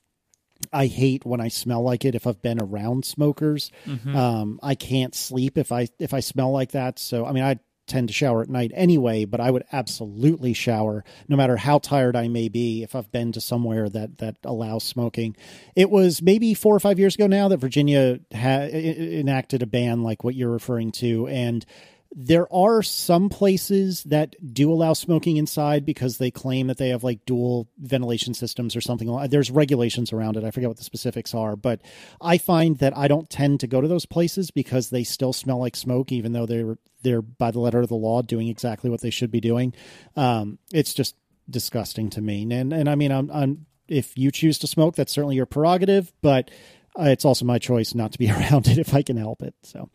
I hate when I smell like it if I've been around smokers. Um, I can't sleep if I if I smell like that. So I mean, I tend to shower at night anyway, but I would absolutely shower no matter how tired I may be if I've been to somewhere that that allows smoking. It was maybe four or five years ago now that Virginia ha- enacted a ban like what you're referring to, and there are some places that do allow smoking inside because they claim that they have like dual ventilation systems or something. There's regulations around it. I forget what the specifics are, but I find that I don't tend to go to those places because they still smell like smoke, even though they're they're by the letter of the law doing exactly what they should be doing. Um, it's just disgusting to me. And and I mean, I'm, I'm if you choose to smoke, that's certainly your prerogative, but uh, it's also my choice not to be around it if I can help it. So.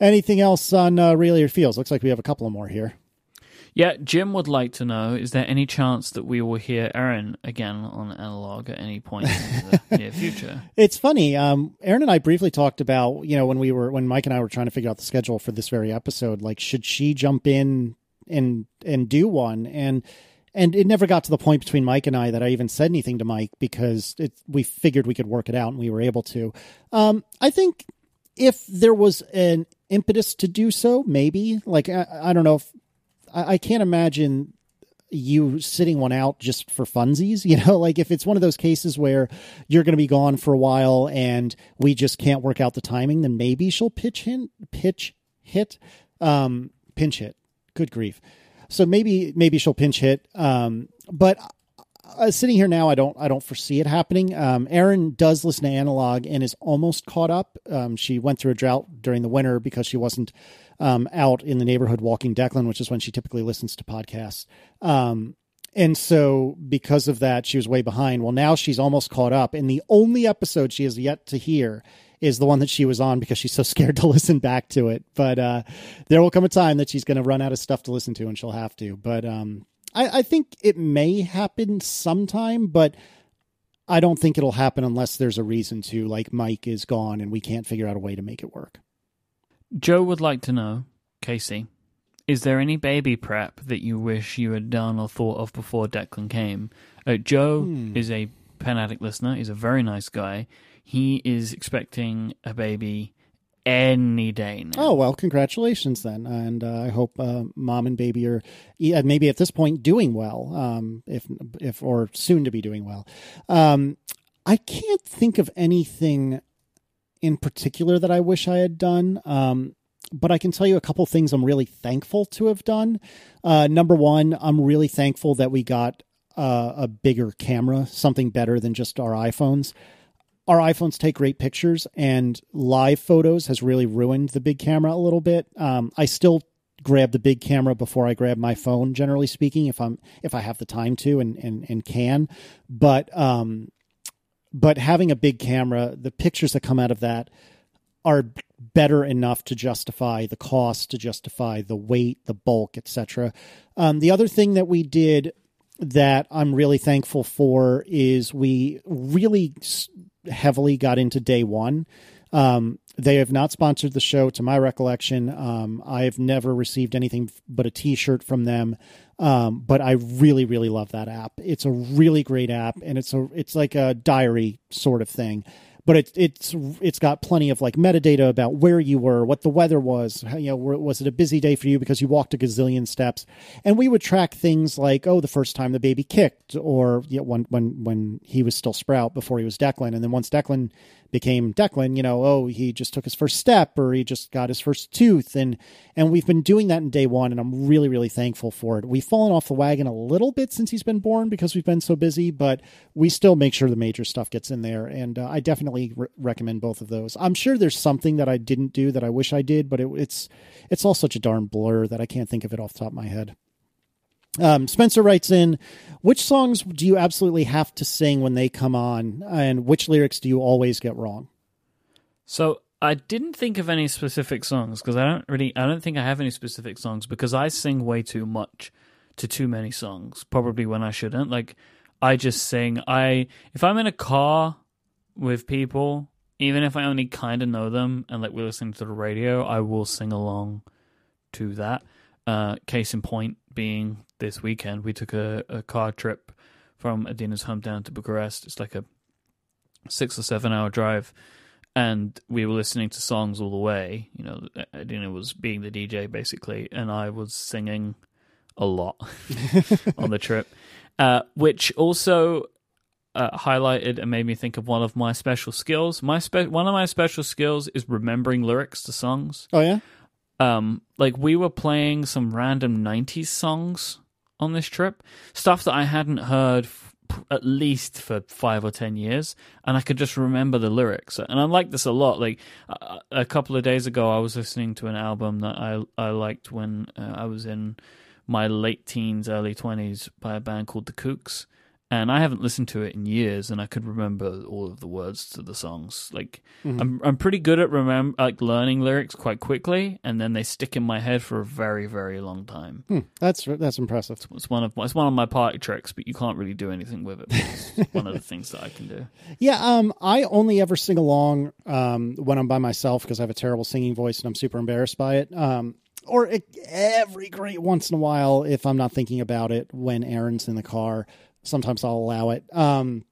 Anything else on uh, Relay Your Feels? Looks like we have a couple of more here. Yeah, Jim would like to know: Is there any chance that we will hear Erin again on analog at any point in the near future? It's funny. Um, Erin and I briefly talked about, you know, when we were when Myke and I were trying to figure out the schedule for this very episode, like should she jump in and and do one and and it never got to the point between Myke and I that I even said anything to Myke because it, we figured we could work it out and we were able to. Um, I think if there was an impetus to do so, maybe like I, I don't know if I, I can't imagine you sitting one out just for funsies, you know, like if it's one of those cases where you're going to be gone for a while and we just can't work out the timing, then maybe she'll pitch hit, pitch hit, um, pinch hit. Good grief. So maybe maybe she'll pinch hit. Um, but uh, sitting here now, I don't I don't foresee it happening. Um, Erin does listen to analog and is almost caught up. Um, she went through a drought during the winter because she wasn't um, out in the neighborhood walking Declan, which is when she typically listens to podcasts. Um, and so because of that, she was way behind. Well, now she's almost caught up, and the only episode she has yet to hear is the one that she was on because she's so scared to listen back to it. But uh, there will come a time that she's going to run out of stuff to listen to, and she'll have to. But um, I, I think it may happen sometime, but I don't think it'll happen unless there's a reason to. Like Myke is gone, and we can't figure out a way to make it work. Joe would like to know, Casey, is there any baby prep that you wish you had done or thought of before Declan came? Uh, Joe Hmm. is a pen addict listener. He's a very nice guy. He is expecting a baby any day now. Oh well, congratulations then, and uh, I hope uh, mom and baby are yeah, maybe at this point doing well, um, if if or soon to be doing well. Um, I can't think of anything in particular that I wish I had done. Um, but I can tell you a couple things I'm really thankful to have done. Uh, number one, I'm really thankful that we got uh, a bigger camera, something better than just our iPhones our iPhones take great pictures, and live photos has really ruined the big camera a little bit. Um, I still grab the big camera before I grab my phone, generally speaking, if I'm if I have the time to and and, and can. But um, but having a big camera, the pictures that come out of that are better enough to justify the cost, to justify the weight, the bulk, etc. Um, the other thing that we did that I'm really thankful for is we really heavily got into day one. Um, they have not sponsored the show, to my recollection. Um, I've never received anything but a T-shirt from them. Um, but I really, really love that app. It's a really great app, and it's a it's like a diary sort of thing but it's it's it's got plenty of like metadata about where you were, what the weather was, you know, was it a busy day for you because you walked a gazillion steps, and we would track things like oh the first time the baby kicked, or you know, when when when he was still Sprout before he was Declan, and then once Declan became Declan, you know, oh, he just took his first step or he just got his first tooth. And, and we've been doing that in day one. And I'm really, really thankful for it. We've fallen off the wagon a little bit since he's been born because we've been so busy, but we still make sure the major stuff gets in there. And uh, I definitely re- recommend both of those. I'm sure there's something that I didn't do that I wish I did, but it, it's, it's all such a darn blur that I can't think of it off the top of my head. Um, Spencer writes in, which songs do you absolutely have to sing when they come on, and which lyrics do you always get wrong? So I didn't think of any specific songs because I don't really, I don't think I have any specific songs because I sing way too much to too many songs, probably when I shouldn't. Like I just sing. I if I'm in a car with people, even if I only kind of know them and like we're listening to the radio, I will sing along to that. Uh, case in point being this weekend, we took a, a car trip from Adina's hometown to Bucharest. It's like a six or seven hour drive. And we were listening to songs all the way. You know, Adina was being the DJ basically, and I was singing a lot on the trip, uh, which also uh, highlighted and made me think of one of my special skills. My spe- one of my special skills is remembering lyrics to songs. Oh yeah. Um, like we were playing some random '90s songs on this trip, stuff that I hadn't heard f- at least for five or ten years, and I could just remember the lyrics. And I like this a lot. Like uh, a couple of days ago, I was listening to an album that I I liked when uh, I was in my late teens, early twenties, by a band called The Kooks and I haven't listened to it in years, and I could remember all of the words to the songs. Like mm-hmm. I'm, I'm pretty good at remember like learning lyrics quite quickly, and then they stick in my head for a very, very long time. Hmm. That's that's impressive. It's, it's, one of it's one of my party tricks, but you can't really do anything with it. It's one of the things that I can do. Yeah, um, I only ever sing along um, when I'm by myself because I have a terrible singing voice and I'm super embarrassed by it. Um, or every great once in a while, if I'm not thinking about it, when Erin's in the car sometimes I'll allow it. Um,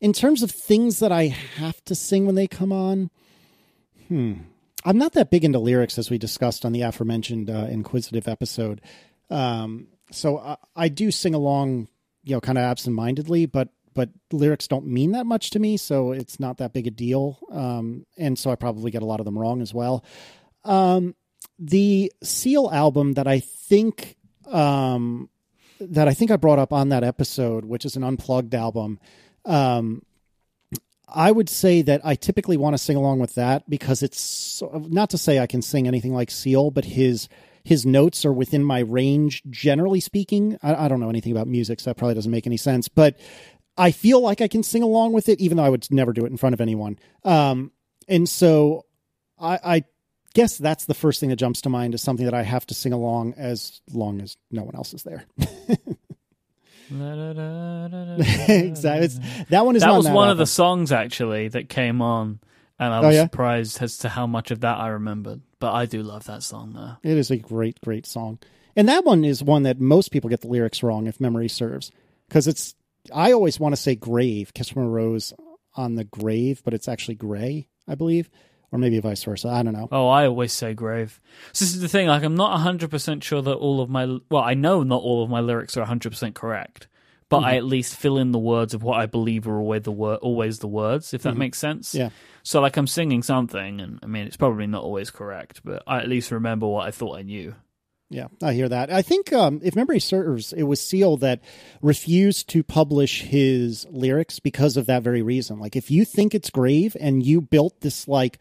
in terms of things that I have to sing when they come on, hmm, I'm not that big into lyrics as we discussed on the aforementioned uh, inquisitive episode. Um, so I, I, do sing along, you know, kind of absentmindedly, but but lyrics don't mean that much to me, so it's not that big a deal. Um, and so I probably get a lot of them wrong as well. Um, the Seal album that I think um, that I think I brought up on that episode, which is an unplugged album. Um, I would say that I typically want to sing along with that because it's not to say I can sing anything like Seal, but his his notes are within my range. Generally speaking, I, I don't know anything about music, so that probably doesn't make any sense. But I feel like I can sing along with it, even though I would never do it in front of anyone. Um, and so I, I guess that's the first thing that jumps to mind is something that I have to sing along as long as no one else is there. exactly. It's, that one is that was that one album. of the songs actually that came on, and I oh, was oh, yeah? surprised as to how much of that I remembered. But I do love that song though. It is a great, great song, and that one is one that most people get the lyrics wrong if memory serves, because it's. I always want to say grave, kiss from a rose on the grave, but it's actually gray, I believe or maybe vice versa. I don't know. Oh, I always say grave. So this is the thing. Like, I'm not 100 percent sure that all of my well, I know not all of my lyrics are 100 percent correct, but mm-hmm. I at least fill in the words of what I believe are always the always the words. If that mm-hmm. makes sense. Yeah. So like, I'm singing something, and I mean, it's probably not always correct, but I at least remember what I thought I knew. Yeah, I hear that. I think, um, if memory serves, it was Seal that refused to publish his lyrics because of that very reason. Like, if you think it's grave and you built this, like,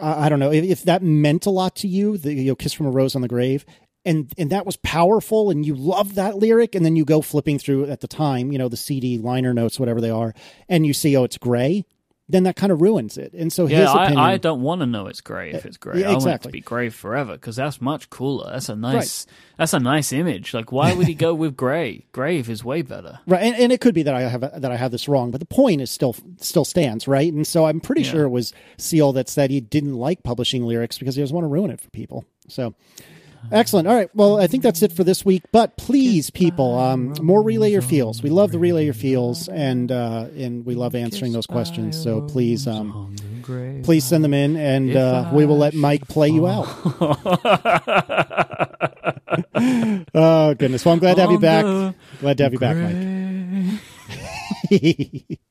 I don't know, if, if, that meant a lot to you, the you know, kiss from a rose on the grave, and and that was powerful and you love that lyric and then you go flipping through at the time you know the cd liner notes whatever they are and you see oh it's gray then that kind of ruins it and so his Yeah, opinion I, I don't want to know it's grey if eh, it's grey. yeah, I want it to be grey forever because that's much cooler. That's a nice. That's a nice image. Like, why would he go with grey? Grey is way better. right and, and it could be that i have that i have this wrong but the point is still still stands right and so i'm pretty Yeah. sure it was seal that said he didn't like publishing lyrics because he doesn't want to ruin it for people so Excellent. All right. Well, I think that's it for this week. But please, people, um, more relay your feels. We love the relay your feels, and uh, and we love answering those questions. So please, um, please send them in, and uh, we will let Myke play you out. oh goodness. Well, I'm glad to have you back. Glad to have you back, Myke.